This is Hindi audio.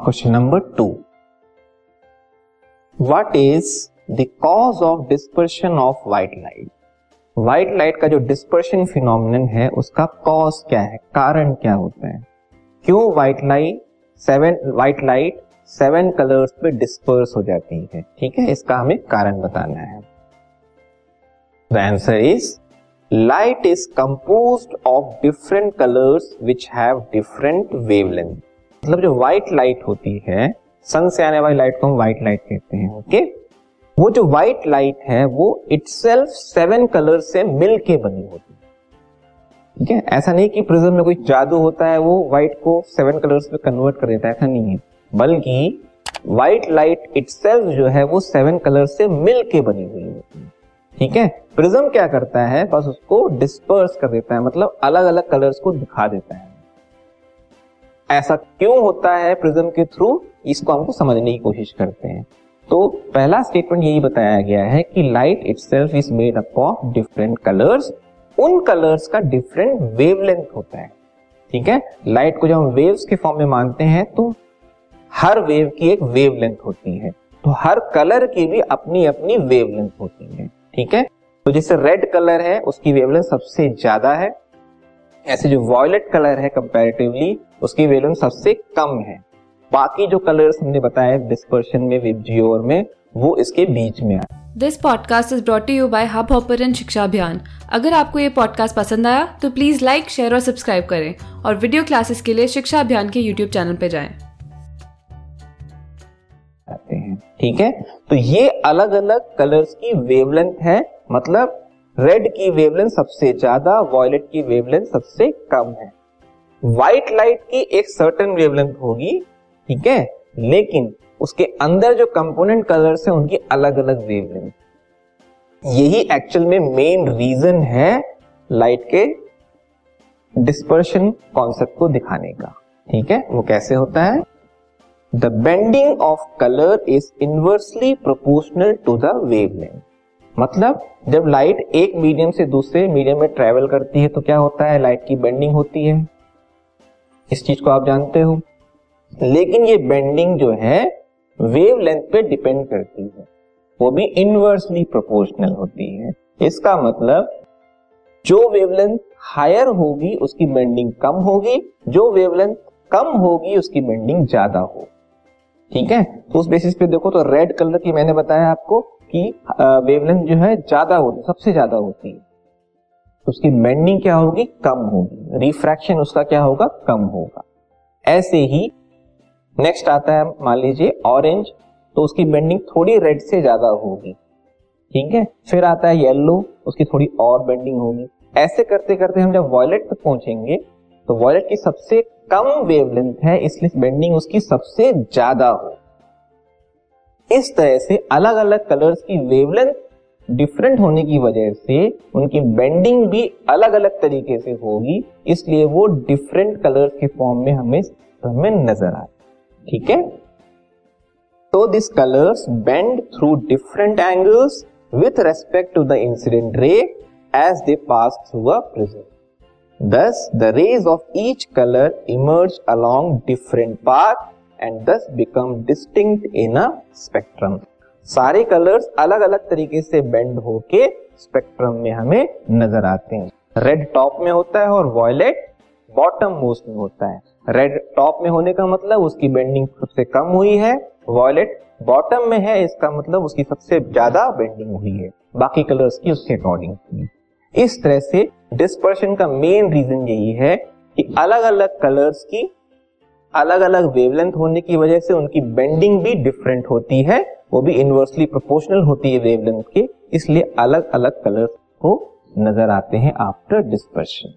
Question number two. What is the cause of dispersion of white light white light का जो डिस्पर्शन फिनोमिनन है, उसका कॉज क्या है? कारण क्या होता है? क्यों white light seven white light seven colours पे डिस्पर्स हो जाती है? ठीक है, इसका हमें कारण बताना है। The answer is light is compose of different colours which have different wavelength मतलब जो व्हाइट लाइट होती है सन से आने वाली लाइट को हम व्हाइट लाइट कहते हैं ओके वो जो व्हाइट लाइट है, वो इटसेल्फ सेवन कलर से मिल के बनी होती है। ठीक है? ऐसा नहीं कि प्रिज्म में कोई जादू होता है, वो व्हाइट को सेवन कलर्स में कन्वर्ट कर देता है, ऐसा नहीं है। बल्कि व्हाइट लाइट इटसेल्फ जो है, वो सेवन कलर से मिल के बनी हुई होती है। ठीक है? प्रिज्म क्या करता है? बस उसको डिस्पर्स कर देता है मतलब अलग अलग कलर्स को दिखा देता है। ऐसा क्यों होता है प्रिज्म के थ्रू? इसको हमको समझने की कोशिश करते हैं। तो पहला स्टेटमेंट यही बताया गया है कि light itself is made up of different colours उन कलर्स का डिफरेंट वेवलेंथ होता है। ठीक है? लाइट को जब हम वेव्स के फॉर्म में मानते हैं तो हर वेव की एक वेवलेंथ होती है। तो हर कलर की भी अपनी अपनी वेवलेंथ होती है। ठीक है? तो जैसे रेड कलर है, उसकी वेवलेंथ सबसे ज़्यादा है। ऐसे जो वॉयलेट कलर है कंपैरेटिवली उसकी वैल्यू सबसे कम है। बाकी जो कलर्स हमने बताया डिस्पर्शन में विबजियोर में वो इसके बीच में आए। This podcast is brought you by Hubhopper Shiksha Abhiyan अगर आपको ये पॉडकास्ट पसंद आया तो प्लीज़ लाइक शेयर और सब्सक्राइब करें। और वीडियो क्लासेस के लिए शिक्षा अभियान के यूट्यूब चैनल पर जाएँ। ठीक है? तो ये अलग अलग कलर्स की वेवलेंथ है मतलब रेड की वेवलेंथ सबसे ज़्यादा वॉयलेट की वेवलेंथ सबसे कम है। व्हाइट लाइट की एक सर्टन वेवलेंथ होगी, ठीक है? लेकिन उसके अंदर जो कंपोनेंट कलर्स है, उनकी अलग अलग वेवलेंथ यही एक्चुअल में मेन रीजन है लाइट के डिस्पर्शन कॉन्सेप्ट को दिखाने का। ठीक है? वो कैसे होता है? The bending of colour is inversely proportional to the wavelength मतलब जब लाइट एक मीडियम से दूसरे मीडियम में ट्रेवल करती है तो क्या होता है? लाइट की बेंडिंग होती है। इस चीज़ को आप जानते हो। लेकिन ये बेंडिंग जो है वेव लेंथ पे डिपेंड करती है। वो भी इनवर्सली प्रोपोर्शनल होती है। इसका मतलब जो वेवलेंथ हायर होगी, उसकी बेंडिंग कम होगी। जो वेवलेंथ कम होगी, उसकी बेंडिंग ज़्यादा होगी। ठीक है? तो उस बेसिस पे देखो तो रेड कलर की मैंने बताया आपको। कि वेवलेंथ जो है ज़्यादा होती, सबसे ज़्यादा होती है। उसकी बेंडिंग क्या होगी? कम होगी। रिफ्रैक्शन उसका क्या होगा? कम होगा। ऐसे ही नेक्स्ट आता है, मान लीजिए ऑरेंज तो उसकी बेंडिंग थोड़ी रेड से ज़्यादा होगी। ठीक है? फिर आता है येलो उसकी थोड़ी और बेंडिंग होगी। ऐसे करते करते हम जब वॉयलेट तक पहुँचेंगे तो वॉयलेट की सबसे कम वेवलेंथ है, इसलिए बेंडिंग उसकी सबसे ज़्यादा हो इस तरह से अलग अलग कलर्स की वेवलेंथ डिफरेंट होने की वजह से उनकी बेंडिंग भी अलग अलग तरीके से होगी। इसलिए वो डिफरेंट कलर्स के फॉर्म में हमें हमें नज़र आए। ठीक है? तो this colours bend through different angles with respect to the incident ray as they pass through a prism thus the rays of each colour emerge along different path and thus become distinct in a spectrum सारे कलर्स अलग अलग तरीके से बेंड होके स्पेक्ट्रम में हमें नज़र आते हैं। रेड टॉप में होता है और वॉयलेट बॉटम मोस्ट में होता है। रेड टॉप में होने का मतलब उसकी बेंडिंग सबसे कम हुई है वॉयलेट बॉटम में है, इसका मतलब उसकी सबसे ज़्यादा बेंडिंग हुई है। बाकी कलर्स की उसके अकॉर्डिंग इस तरह से डिस्पर्शन का मेन रीजन यही है कि अलग अलग कलर्स की अलग अलग वेवलेंथ होने की वजह से उनकी बेंडिंग भी डिफरेंट होती है, वो भी इनवर्सली प्रोपोर्शनल होती है वेवलेंथ के, इसलिए अलग अलग कलर को नज़र आते हैं आफ्टर डिस्पर्शन